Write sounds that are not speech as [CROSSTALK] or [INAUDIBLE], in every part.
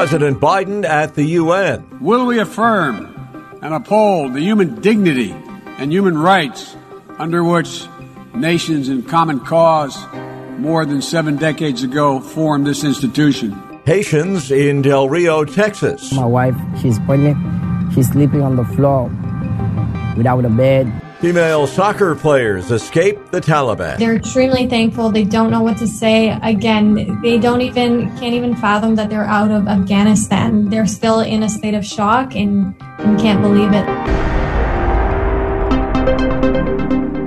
President Biden at the UN. Will we affirm and uphold the human dignity and human rights under which nations in common cause more than seven decades ago formed this institution? Haitians in Del Rio, Texas. My wife, she's pregnant. She's sleeping on the floor without a bed. Female soccer players escape the Taliban. They're extremely thankful. They don't know what to say. Again, they don't even can't even fathom that they're out of Afghanistan. They're still in a state of shock and, and can't believe it.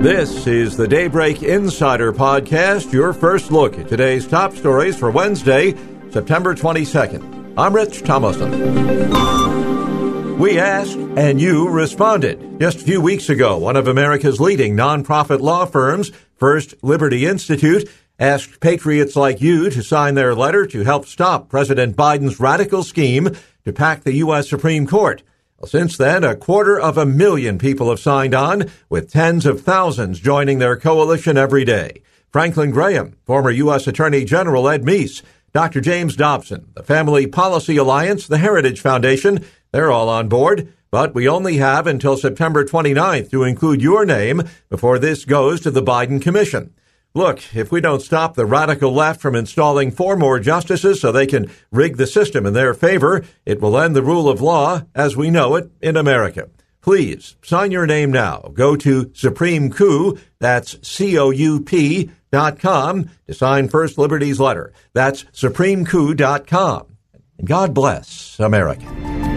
This is the Daybreak Insider Podcast, your first look at today's top stories for Wednesday, September 22nd. I'm Rich Thomason. We asked, and you responded. Just a few weeks ago, one of America's leading nonprofit law firms, First Liberty Institute, asked patriots like you to sign their letter to help stop President Biden's radical scheme to pack the U.S. Supreme Court. Since then, a quarter of a million people have signed on, with tens of thousands joining their coalition every day. Franklin Graham, former U.S. Attorney General Ed Meese, Dr. James Dobson, the Family Policy Alliance, the Heritage Foundation, they're all on board, but we only have until September 29th to include your name before this goes to the Biden Commission. Look, if we don't stop the radical left from installing four more justices so they can rig the system in their favor, it will end the rule of law as we know it in America. Please sign your name now. Go to Supreme Coup, that's C-O-U-P dot com to sign First Liberty's letter. That's supremecoup.com. And God bless America.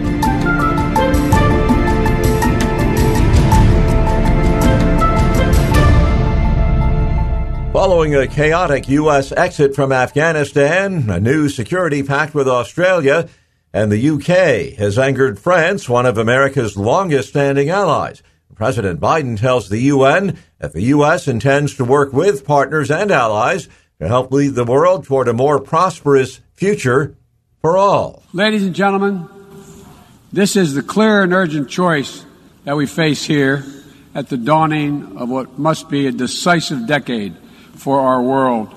Following a chaotic U.S. exit from Afghanistan, a new security pact with Australia, and the UK has angered France, one of America's longest standing allies. President Biden tells the UN that the U.S. intends to work with partners and allies to help lead the world toward a more prosperous future for all. Ladies and gentlemen, this is the clear and urgent choice that we face here at the dawning of what must be a decisive decade for our world.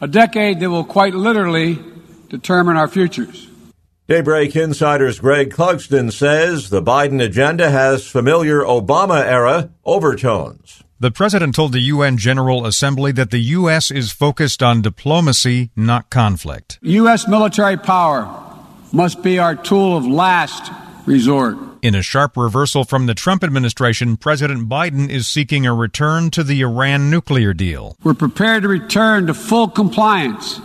A decade that will quite literally determine our futures. Daybreak Insider's Greg Clugston says the Biden agenda has familiar Obama era overtones. The president told the UN General Assembly that the U.S. is focused on diplomacy, not conflict. U.S. military power must be our tool of last resort. In a sharp reversal from the Trump administration, President Biden is seeking a return to the Iran nuclear deal. We're prepared to return to full compliance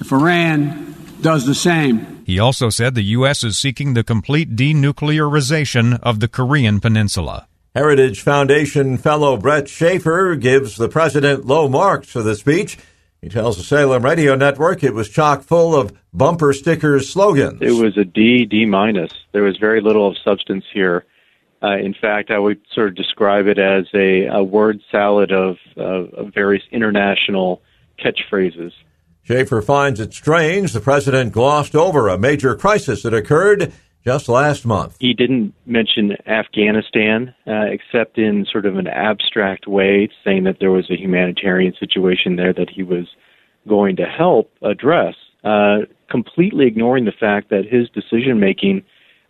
if Iran does the same. He also said the U.S. is seeking the complete denuclearization of the Korean Peninsula. Heritage Foundation fellow Brett Schaefer gives the president low marks for the speech. He tells the Salem Radio Network it was chock full of bumper stickers slogans. It was a D, D minus. There was very little of substance here. Uh, in fact, I would sort of describe it as a, a word salad of, of various international catchphrases. Schaefer finds it strange the president glossed over a major crisis that occurred just last month. He didn't mention Afghanistan uh, except in sort of an abstract way, saying that there was a humanitarian situation there that he was going to help address, uh, completely ignoring the fact that his decision making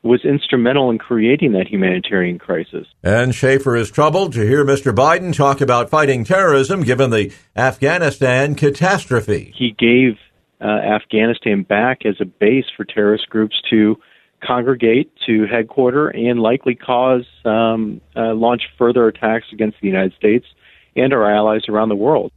was instrumental in creating that humanitarian crisis. And Schaefer is troubled to hear Mr. Biden talk about fighting terrorism given the Afghanistan catastrophe. He gave uh, Afghanistan back as a base for terrorist groups to congregate to headquarter and likely cause um, uh, launch further attacks against the United States and our allies around the world.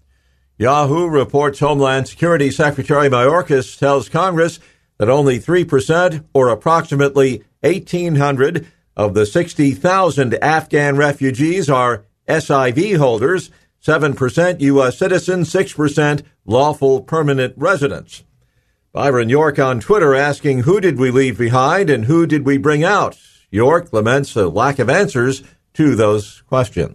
Yahoo reports Homeland Security Secretary Mayorkas tells Congress that only 3% or approximately 1,800 of the 60,000 Afghan refugees are SIV holders, 7% U.S. citizens, 6% lawful permanent residents. Byron York on Twitter asking, Who did we leave behind and who did we bring out? York laments a lack of answers to those questions.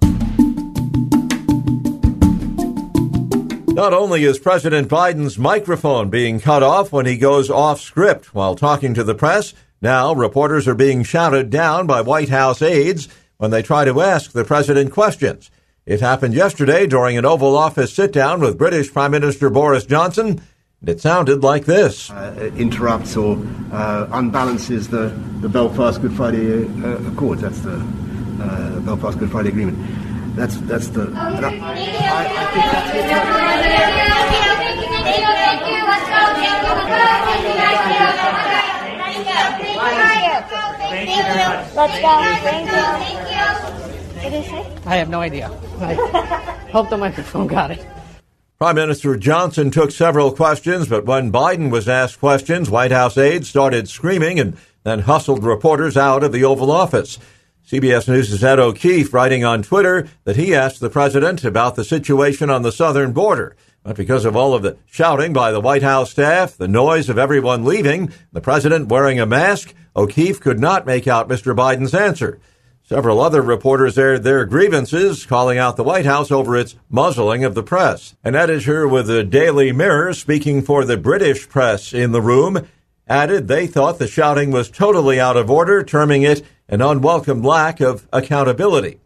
Not only is President Biden's microphone being cut off when he goes off script while talking to the press, now reporters are being shouted down by White House aides when they try to ask the president questions. It happened yesterday during an Oval Office sit down with British Prime Minister Boris Johnson. And it sounded like this. Uh, interrupts or uh, unbalances the, the Belfast Good Friday uh, Accord. That's the uh, Belfast Good Friday Agreement. That's that's the. I, I think that's Let's go. Thank you. What did he? I have no idea. I hope the microphone got it. Prime Minister Johnson took several questions, but when Biden was asked questions, White House aides started screaming and then hustled reporters out of the Oval Office. CBS News' Ed O'Keefe writing on Twitter that he asked the president about the situation on the southern border. But because of all of the shouting by the White House staff, the noise of everyone leaving, the president wearing a mask, O'Keefe could not make out Mr. Biden's answer. Several other reporters aired their grievances, calling out the White House over its muzzling of the press. An editor with the Daily Mirror, speaking for the British press in the room, added they thought the shouting was totally out of order, terming it an unwelcome lack of accountability.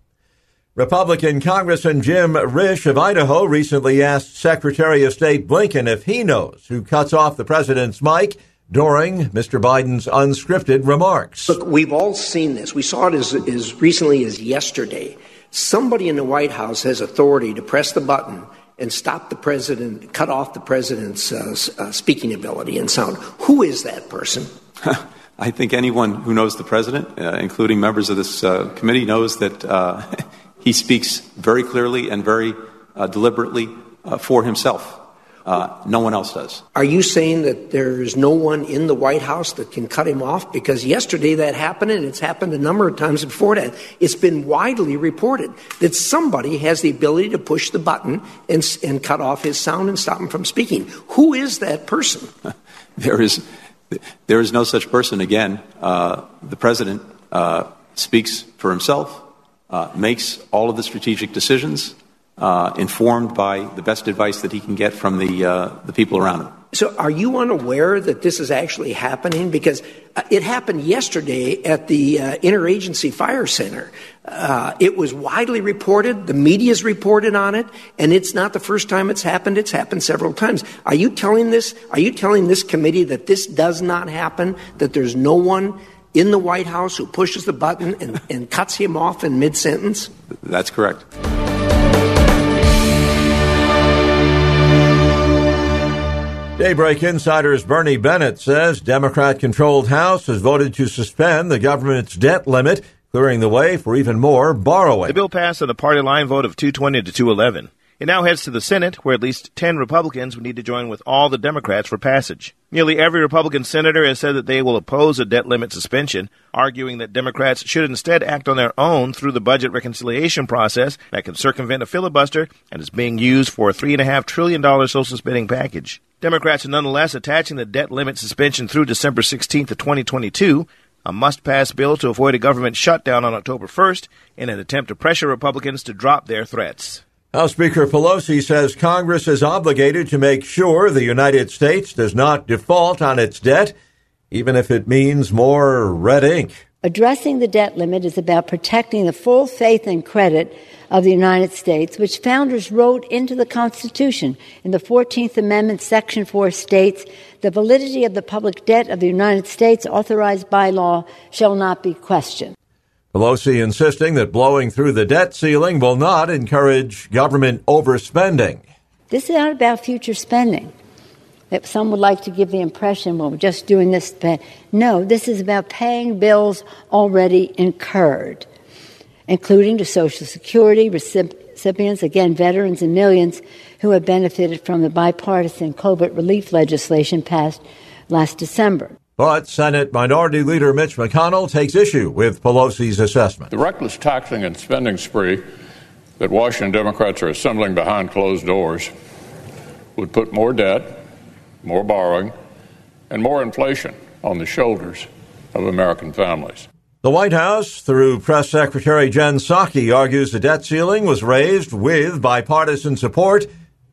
Republican Congressman Jim Risch of Idaho recently asked Secretary of State Blinken if he knows who cuts off the president's mic during Mr. Biden's unscripted remarks. Look, we've all seen this. We saw it as, as recently as yesterday. Somebody in the White House has authority to press the button and stop the president, cut off the president's uh, uh, speaking ability and sound. Who is that person? [LAUGHS] I think anyone who knows the president, uh, including members of this uh, committee, knows that uh, [LAUGHS] he speaks very clearly and very uh, deliberately uh, for himself. Uh, no one else does. Are you saying that there's no one in the White House that can cut him off? Because yesterday that happened, and it's happened a number of times before that. It's been widely reported that somebody has the ability to push the button and, and cut off his sound and stop him from speaking. Who is that person? [LAUGHS] there is there is no such person. Again, uh, the president uh, speaks for himself, uh, makes all of the strategic decisions, uh, informed by the best advice that he can get from the uh, the people around him. So, are you unaware that this is actually happening? Because uh, it happened yesterday at the uh, Interagency Fire Center. Uh, it was widely reported, the media's reported on it, and it's not the first time it's happened. It's happened several times. Are you telling this? Are you telling this committee that this does not happen? That there's no one in the White House who pushes the button and, and cuts him off in mid sentence? That's correct. Daybreak Insider's Bernie Bennett says Democrat controlled House has voted to suspend the government's debt limit, clearing the way for even more borrowing. The bill passed on a party line vote of 220 to 211. It now heads to the Senate, where at least 10 Republicans would need to join with all the Democrats for passage. Nearly every Republican senator has said that they will oppose a debt limit suspension, arguing that Democrats should instead act on their own through the budget reconciliation process that can circumvent a filibuster and is being used for a $3.5 trillion social spending package. Democrats are nonetheless attaching the debt limit suspension through December 16th of 2022, a must-pass bill to avoid a government shutdown on October 1st in an attempt to pressure Republicans to drop their threats. House Speaker Pelosi says Congress is obligated to make sure the United States does not default on its debt, even if it means more red ink. Addressing the debt limit is about protecting the full faith and credit of the United States, which founders wrote into the Constitution. In the 14th Amendment, Section 4 states, the validity of the public debt of the United States authorized by law shall not be questioned. Pelosi insisting that blowing through the debt ceiling will not encourage government overspending. This is not about future spending. That some would like to give the impression, well, we're just doing this. No, this is about paying bills already incurred including to Social Security recipients, again, veterans and millions who have benefited from the bipartisan COVID relief legislation passed last December. But Senate Minority Leader Mitch McConnell takes issue with Pelosi's assessment. The reckless taxing and spending spree that Washington Democrats are assembling behind closed doors would put more debt, more borrowing, and more inflation on the shoulders of American families. The White House, through Press Secretary Jen Psaki, argues the debt ceiling was raised with bipartisan support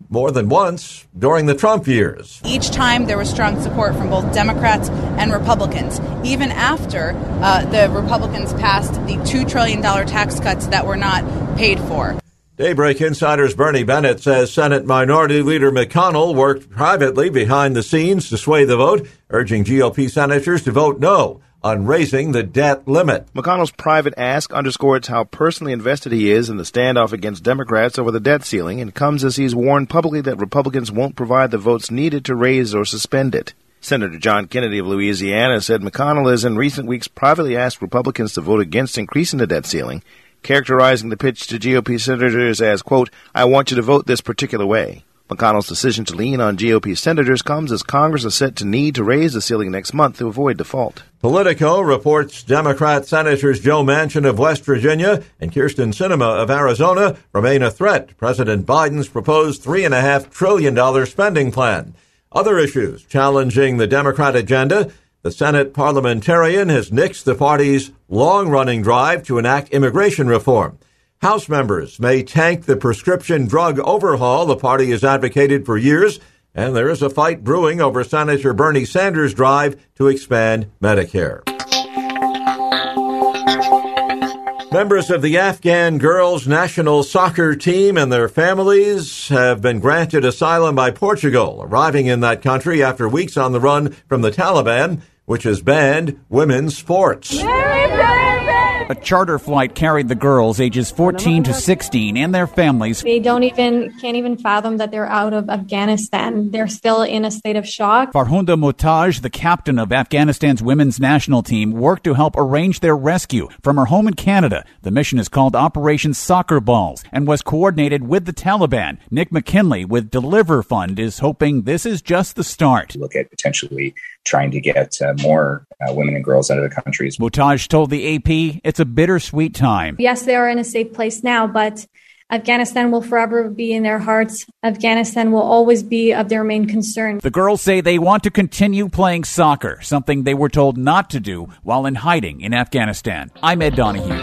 more than once during the Trump years. Each time there was strong support from both Democrats and Republicans, even after uh, the Republicans passed the $2 trillion tax cuts that were not paid for. Daybreak Insider's Bernie Bennett says Senate Minority Leader McConnell worked privately behind the scenes to sway the vote, urging GOP senators to vote no on raising the debt limit. McConnell's private ask underscores how personally invested he is in the standoff against Democrats over the debt ceiling and comes as he's warned publicly that Republicans won't provide the votes needed to raise or suspend it. Senator John Kennedy of Louisiana said McConnell has in recent weeks privately asked Republicans to vote against increasing the debt ceiling characterizing the pitch to GOP senators as, quote, I want you to vote this particular way. McConnell's decision to lean on GOP senators comes as Congress is set to need to raise the ceiling next month to avoid default. Politico reports Democrat Senators Joe Manchin of West Virginia and Kyrsten Sinema of Arizona remain a threat to President Biden's proposed $3.5 trillion spending plan. Other issues challenging the Democrat agenda the Senate parliamentarian has nixed the party's long running drive to enact immigration reform. House members may tank the prescription drug overhaul the party has advocated for years, and there is a fight brewing over Senator Bernie Sanders' drive to expand Medicare. Members of the Afghan girls national soccer team and their families have been granted asylum by Portugal, arriving in that country after weeks on the run from the Taliban, which has banned women's sports. A charter flight carried the girls ages 14 to 16 and their families. They don't even can't even fathom that they're out of Afghanistan. They're still in a state of shock. Farkhunda Muhtaj, the captain of Afghanistan's women's national team, worked to help arrange their rescue from her home in Canada. The mission is called Operation Soccer Balls and was coordinated with the Taliban. Nick McKinley with Deliver Fund is hoping this is just the start. Look at potentially trying to get uh, more uh, women and girls out of the countries. Muhtaj told the AP it's a bittersweet time. Yes, they are in a safe place now, but Afghanistan will forever be in their hearts. Afghanistan will always be of their main concern. The girls say they want to continue playing soccer, something they were told not to do while in hiding in Afghanistan. I'm Ed Donahue.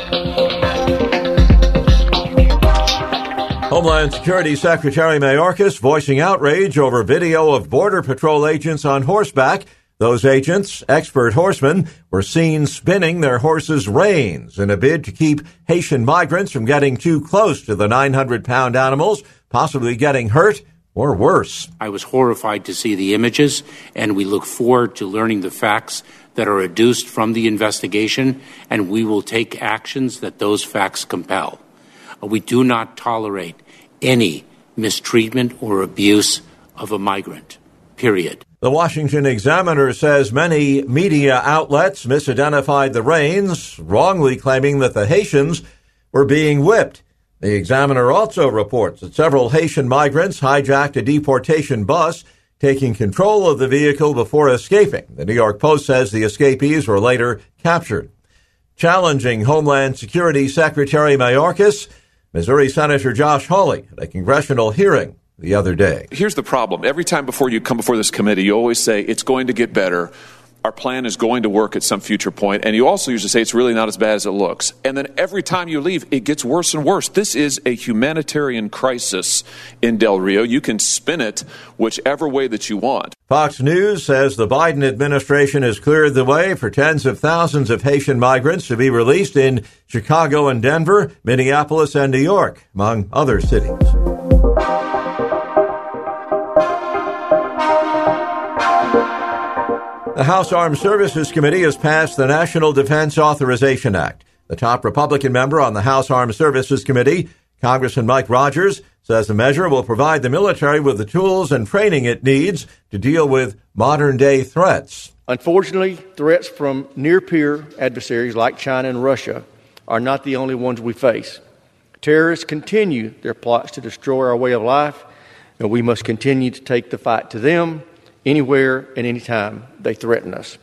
Homeland Security Secretary Mayorkas voicing outrage over video of Border Patrol agents on horseback those agents, expert horsemen, were seen spinning their horses' reins in a bid to keep Haitian migrants from getting too close to the 900 pound animals, possibly getting hurt or worse. I was horrified to see the images, and we look forward to learning the facts that are adduced from the investigation, and we will take actions that those facts compel. We do not tolerate any mistreatment or abuse of a migrant, period. The Washington Examiner says many media outlets misidentified the reins, wrongly claiming that the Haitians were being whipped. The Examiner also reports that several Haitian migrants hijacked a deportation bus, taking control of the vehicle before escaping. The New York Post says the escapees were later captured. Challenging Homeland Security Secretary Mayorkas, Missouri Senator Josh Hawley at a congressional hearing the other day. Here's the problem. Every time before you come before this committee, you always say it's going to get better. Our plan is going to work at some future point, and you also usually say it's really not as bad as it looks. And then every time you leave, it gets worse and worse. This is a humanitarian crisis in Del Rio. You can spin it whichever way that you want. Fox News says the Biden administration has cleared the way for tens of thousands of Haitian migrants to be released in Chicago and Denver, Minneapolis, and New York, among other cities. The House Armed Services Committee has passed the National Defense Authorization Act. The top Republican member on the House Armed Services Committee, Congressman Mike Rogers, says the measure will provide the military with the tools and training it needs to deal with modern day threats. Unfortunately, threats from near peer adversaries like China and Russia are not the only ones we face. Terrorists continue their plots to destroy our way of life, and we must continue to take the fight to them anywhere and anytime they threaten us.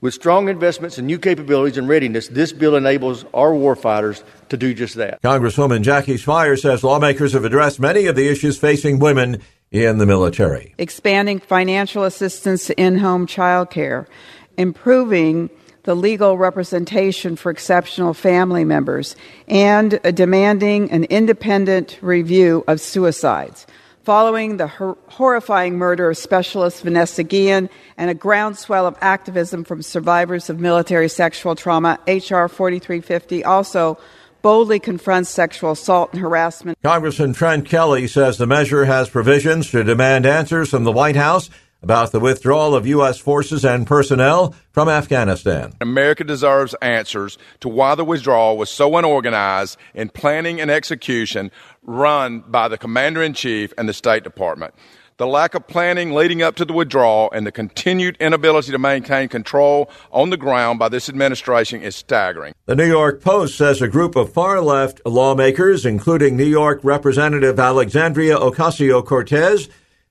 With strong investments in new capabilities and readiness, this bill enables our warfighters to do just that. Congresswoman Jackie Speier says lawmakers have addressed many of the issues facing women in the military. Expanding financial assistance to in home child care, improving the legal representation for exceptional family members, and demanding an independent review of suicides. Following the hor- horrifying murder of specialist Vanessa Guillen and a groundswell of activism from survivors of military sexual trauma, H.R. 4350 also boldly confronts sexual assault and harassment. Congressman Trent Kelly says the measure has provisions to demand answers from the White House about the withdrawal of U.S. forces and personnel from Afghanistan. America deserves answers to why the withdrawal was so unorganized in planning and execution run by the Commander in Chief and the State Department. The lack of planning leading up to the withdrawal and the continued inability to maintain control on the ground by this administration is staggering. The New York Post says a group of far left lawmakers, including New York Representative Alexandria Ocasio Cortez,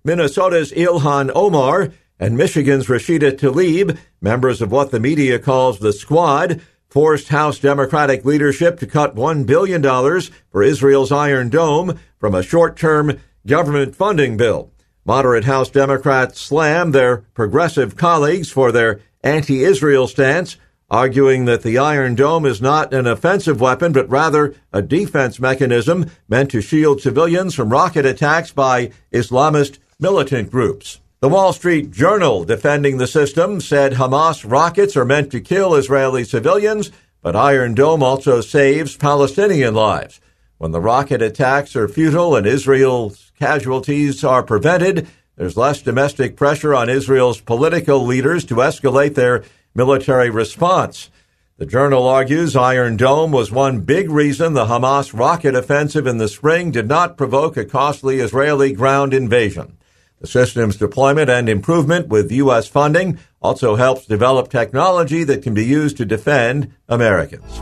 Minnesota's Ilhan Omar, and Michigan's Rashida Tlaib, members of what the media calls the Squad, forced House Democratic leadership to cut $1 billion for Israel's Iron Dome from a short term government funding bill. Moderate House Democrats slammed their progressive colleagues for their anti Israel stance, arguing that the Iron Dome is not an offensive weapon, but rather a defense mechanism meant to shield civilians from rocket attacks by Islamist militant groups. The Wall Street Journal, defending the system, said Hamas rockets are meant to kill Israeli civilians, but Iron Dome also saves Palestinian lives. When the rocket attacks are futile and Israel's casualties are prevented, there's less domestic pressure on Israel's political leaders to escalate their military response. The journal argues Iron Dome was one big reason the Hamas rocket offensive in the spring did not provoke a costly Israeli ground invasion. The system's deployment and improvement with U.S. funding also helps develop technology that can be used to defend Americans.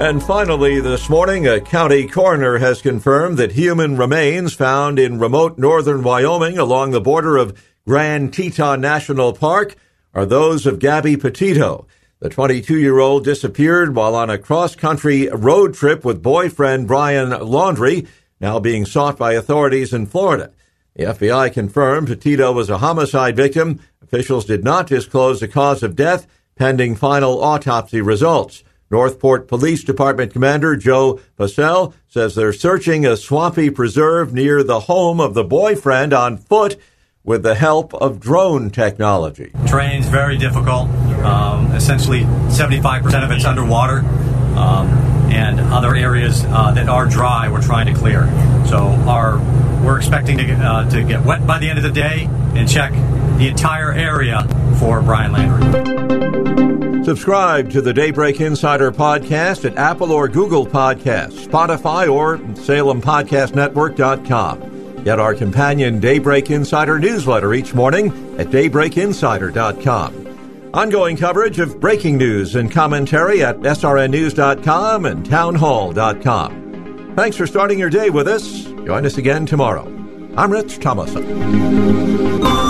And finally, this morning, a county coroner has confirmed that human remains found in remote northern Wyoming along the border of Grand Teton National Park are those of Gabby Petito. The 22 year old disappeared while on a cross country road trip with boyfriend Brian Laundrie, now being sought by authorities in Florida. The FBI confirmed Tito was a homicide victim. Officials did not disclose the cause of death pending final autopsy results. Northport Police Department Commander Joe Passell says they're searching a swampy preserve near the home of the boyfriend on foot with the help of drone technology. Terrain's very difficult. Um, essentially, 75% of it's underwater, um, and other areas uh, that are dry we're trying to clear. So our we're expecting to get, uh, to get wet by the end of the day and check the entire area for Brian Laundrie. Subscribe to the Daybreak Insider podcast at Apple or Google Podcasts, Spotify, or SalemPodcastNetwork.com. Get our companion Daybreak Insider newsletter each morning at DaybreakInsider.com. Ongoing coverage of breaking news and commentary at SRNNews.com and Townhall.com. Thanks for starting your day with us. Join us again tomorrow. I'm Rich Thomason.